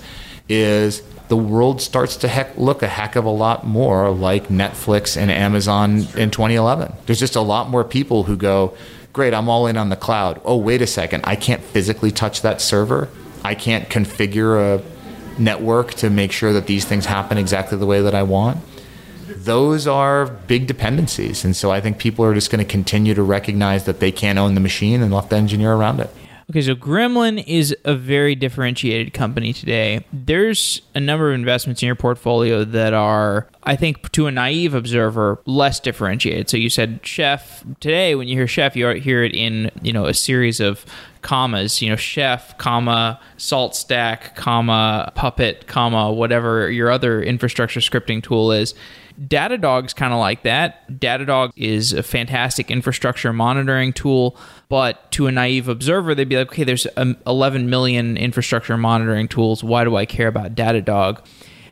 is the world starts to heck, look a heck of a lot more like Netflix and Amazon in 2011. There's just a lot more people who go, Great, I'm all in on the cloud. Oh, wait a second, I can't physically touch that server. I can't configure a network to make sure that these things happen exactly the way that I want. Those are big dependencies. And so I think people are just going to continue to recognize that they can't own the machine and left engineer around it. Okay, so Gremlin is a very differentiated company today. There's a number of investments in your portfolio that are, I think, to a naive observer, less differentiated. So you said chef. Today, when you hear chef, you hear it in you know a series of commas. You know, chef, comma, salt stack, comma, puppet, comma, whatever your other infrastructure scripting tool is. Datadog's kind of like that. Datadog is a fantastic infrastructure monitoring tool, but to a naive observer, they'd be like, okay, there's um, 11 million infrastructure monitoring tools. Why do I care about Datadog?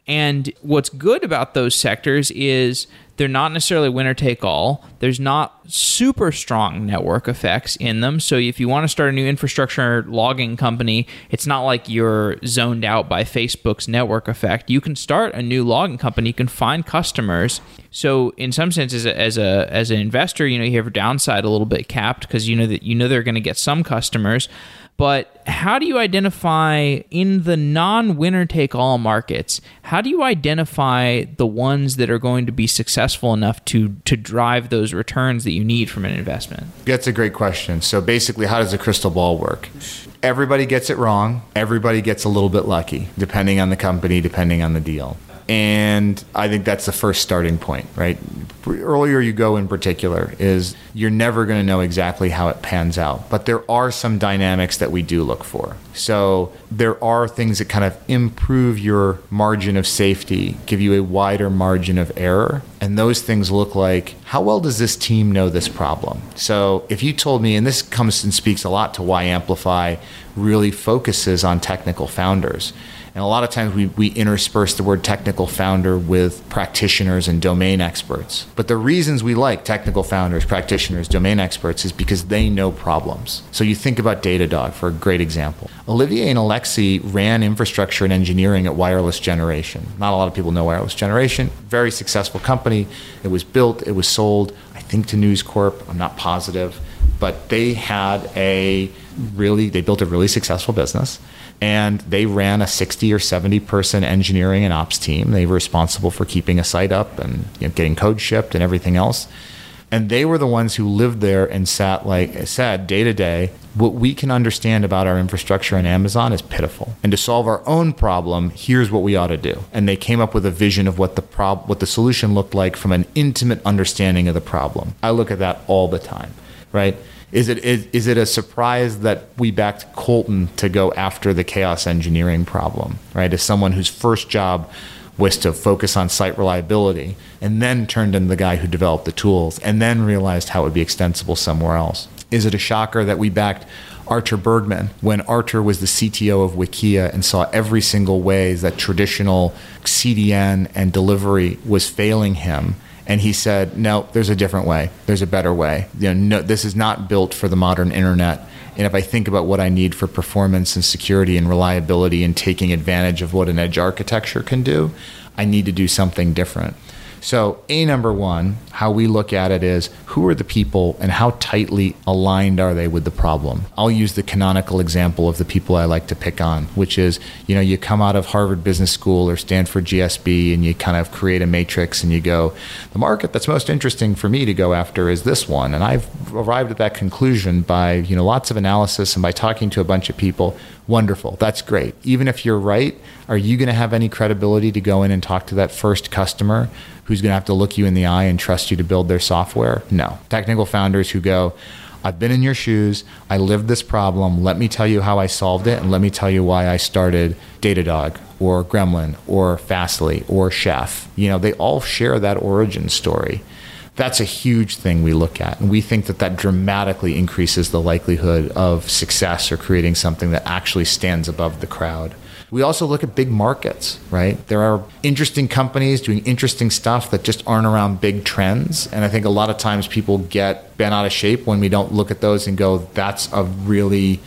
And what's good about those sectors is they're not necessarily winner take all. There's not super strong network effects in them. So if you want to start a new infrastructure logging company, it's not like you're zoned out by Facebook's network effect. You can start a new logging company, you can find customers. So in some senses as a as an investor, you know, you have a downside a little bit capped because you know that you know they're going to get some customers but how do you identify in the non winner take all markets? How do you identify the ones that are going to be successful enough to to drive those returns that you need from an investment? That's a great question. So basically, how does a crystal ball work? Everybody gets it wrong. Everybody gets a little bit lucky, depending on the company, depending on the deal. And I think that's the first starting point, right? Earlier you go in particular is you're never going to know exactly how it pans out, but there are some dynamics that we do look for. So there are things that kind of improve your margin of safety, give you a wider margin of error. And those things look like how well does this team know this problem? So if you told me, and this comes and speaks a lot to why Amplify really focuses on technical founders and a lot of times we, we intersperse the word technical founder with practitioners and domain experts. But the reasons we like technical founders, practitioners, domain experts is because they know problems. So you think about Datadog for a great example. Olivier and Alexis ran infrastructure and engineering at Wireless Generation. Not a lot of people know Wireless Generation. Very successful company. It was built, it was sold, I think to News Corp. I'm not positive. But they had a really, they built a really successful business and they ran a 60 or 70 person engineering and ops team. They were responsible for keeping a site up and you know, getting code shipped and everything else. And they were the ones who lived there and sat, like I said, day to day. What we can understand about our infrastructure in Amazon is pitiful. And to solve our own problem, here's what we ought to do. And they came up with a vision of what the prob- what the solution looked like from an intimate understanding of the problem. I look at that all the time, right? Is it is, is it a surprise that we backed Kolton to go after the chaos engineering problem, right? As someone whose first job was to focus on site reliability and then turned into the guy who developed the tools and then realized how it would be extensible somewhere else. Is it a shocker that we backed Artur Bergman when Artur was the CTO of Wikia and saw every single way that traditional CDN and delivery was failing him and he said, "No, there's a different way. There's a better way. You know, no, this is not built for the modern internet. And if I think about what I need for performance and security and reliability and taking advantage of what an edge architecture can do, I need to do something different." So, A number one, how we look at it is who are the people and how tightly aligned are they with the problem? I'll use the canonical example of the people I like to pick on, which is, you know, you come out of Harvard Business School or Stanford GSB and you kind of create a matrix and you go, the market that's most interesting for me to go after is this one. And I've arrived at that conclusion by, you know, lots of analysis and by talking to a bunch of people. Wonderful. That's great. Even if you're right, are you going to have any credibility to go in and talk to that first customer who's going to have to look you in the eye and trust you to build their software? No. Technical founders who go, I've been in your shoes. I lived this problem. Let me tell you how I solved it, and let me tell you why I started Datadog or Gremlin or Fastly or Chef. You know, they all share that origin story. That's a huge thing we look at, and we think that that dramatically increases the likelihood of success or creating something that actually stands above the crowd. We also look at big markets, right? There are interesting companies doing interesting stuff that just aren't around big trends. And I think a lot of times people get bent out of shape when we don't look at those and go, that's a really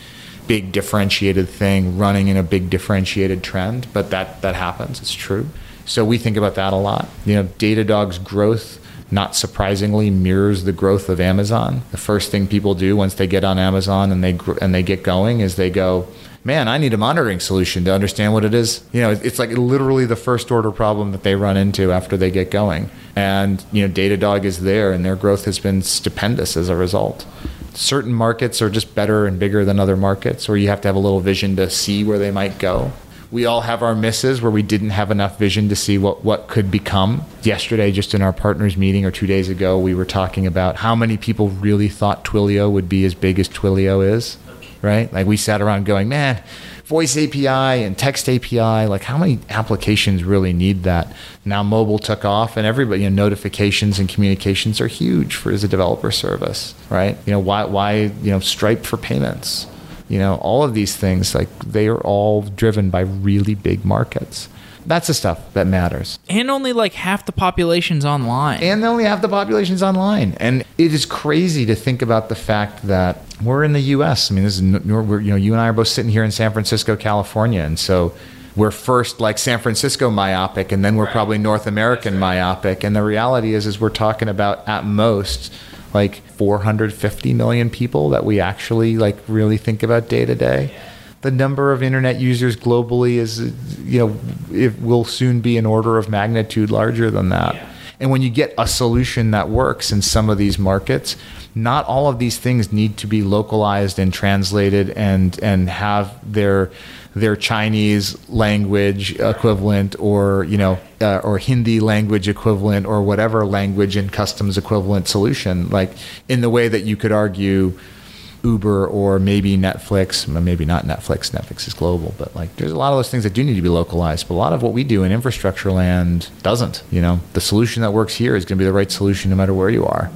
big differentiated thing running in a big differentiated trend. But that, that happens, it's true. So we think about that a lot. You know, Datadog's growth not surprisingly mirrors the growth of Amazon. The first thing people do once they get on Amazon and they and they get going is they go, man, I need a monitoring solution to understand what it is. You know, it's like literally the first order problem that they run into after they get going. And, you know, Datadog is there and their growth has been stupendous as a result. Certain markets are just better and bigger than other markets, or you have to have a little vision to see where they might go. We all have our misses where we didn't have enough vision to see what, what could become. Yesterday, just in our partners meeting, or two days ago, we were talking about how many people really thought Twilio would be as big as Twilio is right? Like we sat around going, man, voice API and text API, like how many applications really need that? Now mobile took off and everybody, you know, notifications and communications are huge for as a developer service, right? You know, why, why, you know, Stripe for payments, you know, all of these things, like they are all driven by really big markets. That's the stuff that matters. And only like half the population's online. And only half the population's online. And it is crazy to think about the fact that we're in the U.S. I mean, this is we're, you know you and I are both sitting here in San Francisco, California, and so we're first like San Francisco myopic, and then we're probably North American myopic. And the reality is, is we're talking about at most like 450 million people that we actually like really think about day to day the number of internet users globally is you know it will soon be an order of magnitude larger than that yeah. and when you get a solution that works in some of these markets not all of these things need to be localized and translated and and have their their Chinese language equivalent or you know uh, or Hindi language equivalent or whatever language and customs equivalent solution like in the way that you could argue Uber or maybe Netflix, maybe not Netflix. Netflix is global, but like there's a lot of those things that do need to be localized. But a lot of what we do in infrastructure land doesn't. You know, the solution that works here is going to be the right solution no matter where you are,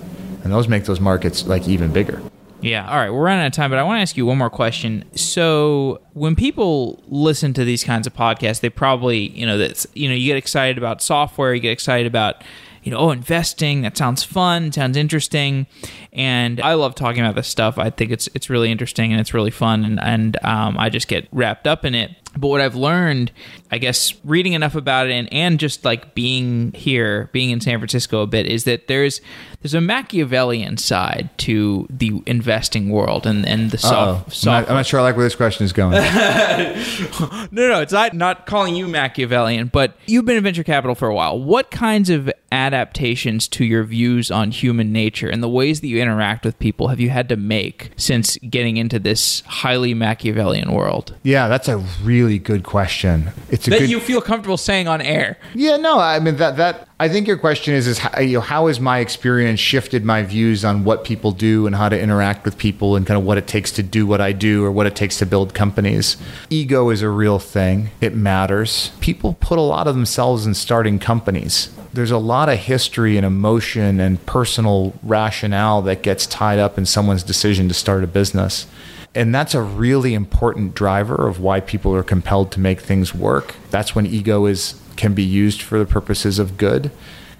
and those make those markets like even bigger. Yeah. All right. We're running out of time, but I want to ask you one more question. So, when people listen to these kinds of podcasts, they probably, you know, that's, you know, you get excited about software, you get excited about you know, oh, investing, that sounds fun, sounds interesting. And I love talking about this stuff. I think it's it's really interesting and it's really fun and, and um, I just get wrapped up in it. But what I've learned, I guess, reading enough about it and, and just like being here, being in San Francisco a bit, is that there's there's a Machiavellian side to the investing world and, and the soft, soft. I'm, not, I'm not sure I like where this question is going. no, no, it's not, not calling you Machiavellian, but you've been in venture capital for a while. What kinds of adaptations to your views on human nature and the ways that you interact with people have you had to make since getting into this highly Machiavellian world? Yeah, that's a really good question. It's a that good... you feel comfortable saying on air. Yeah, no, I mean that that I think your question is is how, you know, how has my experience shifted my views on what people do and how to interact with people and kind of what it takes to do what I do or what it takes to build companies. Ego is a real thing. It matters. People put a lot of themselves in starting companies there's a lot of history and emotion and personal rationale that gets tied up in someone's decision to start a business. And that's a really important driver of why people are compelled to make things work. That's when ego is can be used for the purposes of good.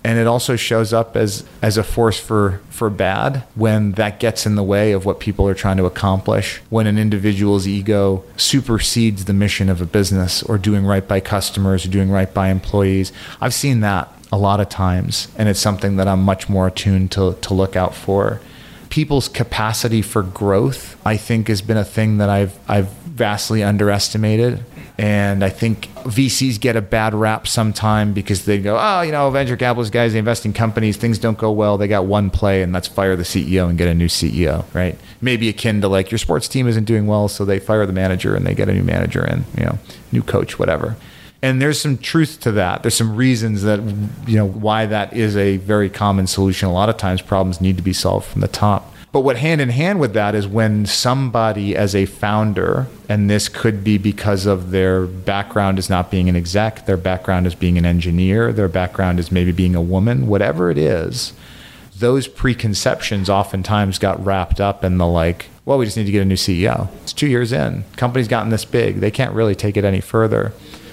And it also shows up as, as a force for, for bad when that gets in the way of what people are trying to accomplish. When an individual's ego supersedes the mission of a business or doing right by customers or doing right by employees. I've seen that a lot of times, and it's something that I'm much more attuned to, to look out for. People's capacity for growth, I think, has been a thing that I've I've vastly underestimated. And I think VCs get a bad rap sometime because they go, oh, you know, venture capitalist guys, they invest in companies, things don't go well. They got one play, and let's fire the CEO and get a new CEO, right? Maybe akin to like your sports team isn't doing well, so they fire the manager and they get a new manager and, you know, new coach, whatever and there's some truth to that. There's some reasons that you know why that is a very common solution. A lot of times problems need to be solved from the top. But what hand in hand with that is when somebody as a founder and this could be because of their background as not being an exec their background as being an engineer their background as maybe being a woman whatever it is those preconceptions oftentimes got wrapped up in the like well we just need to get a new ceo it's two years in. Company's gotten this big. They can't really take it any further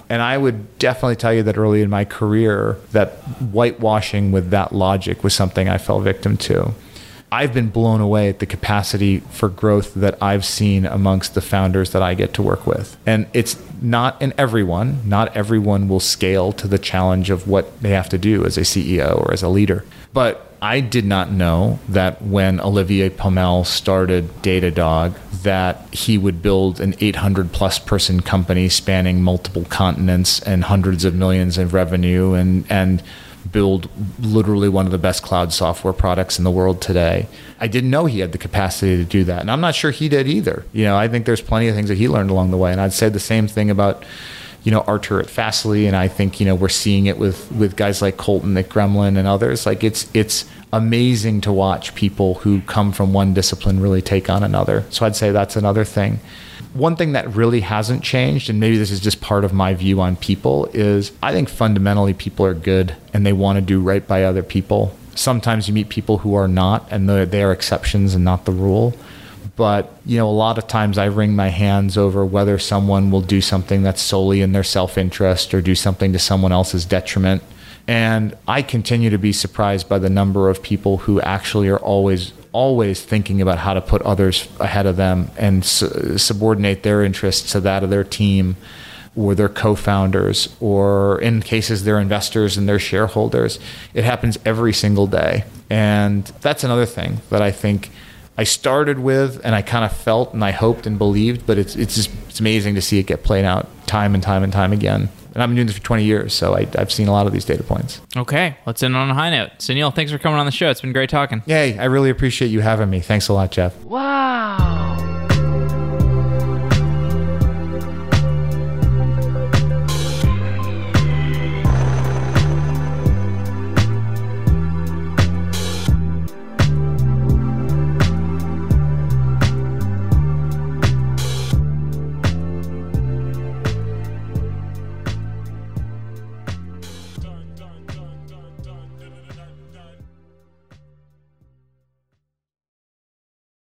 and I would definitely tell you that early in my career, that whitewashing with that logic was something I fell victim to. I've been blown away at the capacity for growth that I've seen amongst the founders that I get to work with. And it's not in everyone, not everyone will scale to the challenge of what they have to do as a CEO or as a leader. But I did not know that when Olivier Pomel started Datadog, that he would build an 800 plus person company spanning multiple continents and hundreds of millions of revenue and and build literally one of the best cloud software products in the world today. I didn't know he had the capacity to do that. And I'm not sure he did either. You know, I think there's plenty of things that he learned along the way. And I'd say the same thing about you know Artur at Fastly, and I think you know we're seeing it with with guys like Kolton at Gremlin and others. Like it's it's amazing to watch people who come from one discipline really take on another. So I'd say that's another thing. One thing that really hasn't changed, and maybe this is just part of my view on people, is I think fundamentally people are good and they want to do right by other people. Sometimes you meet people who are not, and they are exceptions and not the rule but you know a lot of times i wring my hands over whether someone will do something that's solely in their self-interest or do something to someone else's detriment. And i continue to be surprised by the number of people who actually are always always thinking about how to put others ahead of them and su- subordinate their interests to that of their team or their co-founders or in cases their investors and their shareholders. It happens every single day. And that's another thing that i think I started with and I kind of felt and I hoped and believed, but it's it's just it's amazing to see it get played out time and time and time again. And I've been doing this for 20 years, so I, have seen a lot of these data points. Okay, let's end on a high note. Sunil, thanks for coming on the show. It's been great talking. Yay, I really appreciate you having me. Thanks a lot, Jeff. Wow.